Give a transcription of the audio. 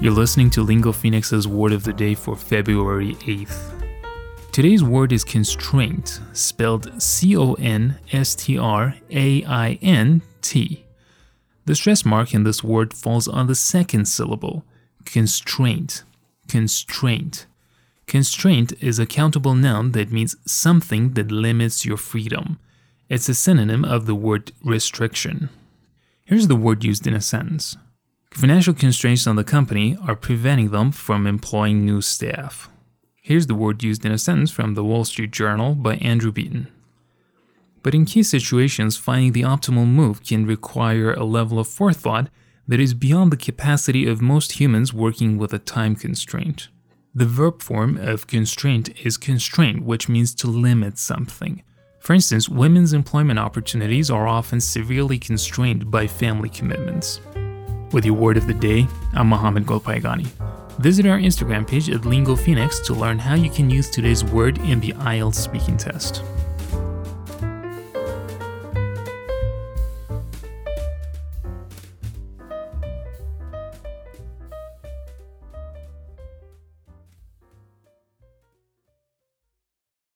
You're listening to Lingo Phoenix's Word of the Day for February 8th. Today's word is constraint, spelled C O N S T R A I N T. The stress mark in this word falls on the second syllable, constraint. Constraint. Constraint is a countable noun that means something that limits your freedom. It's a synonym of the word restriction. Here's the word used in a sentence Financial constraints on the company are preventing them from employing new staff. Here's the word used in a sentence from the Wall Street Journal by Andrew Beaton. But in key situations, finding the optimal move can require a level of forethought that is beyond the capacity of most humans working with a time constraint. The verb form of constraint is constrain, which means to limit something. For instance, women's employment opportunities are often severely constrained by family commitments. With your word of the day, I'm Mohammad Golpayegani. Visit our Instagram page at Lingo Phoenix to learn how you can use today's word in the IELTS speaking test.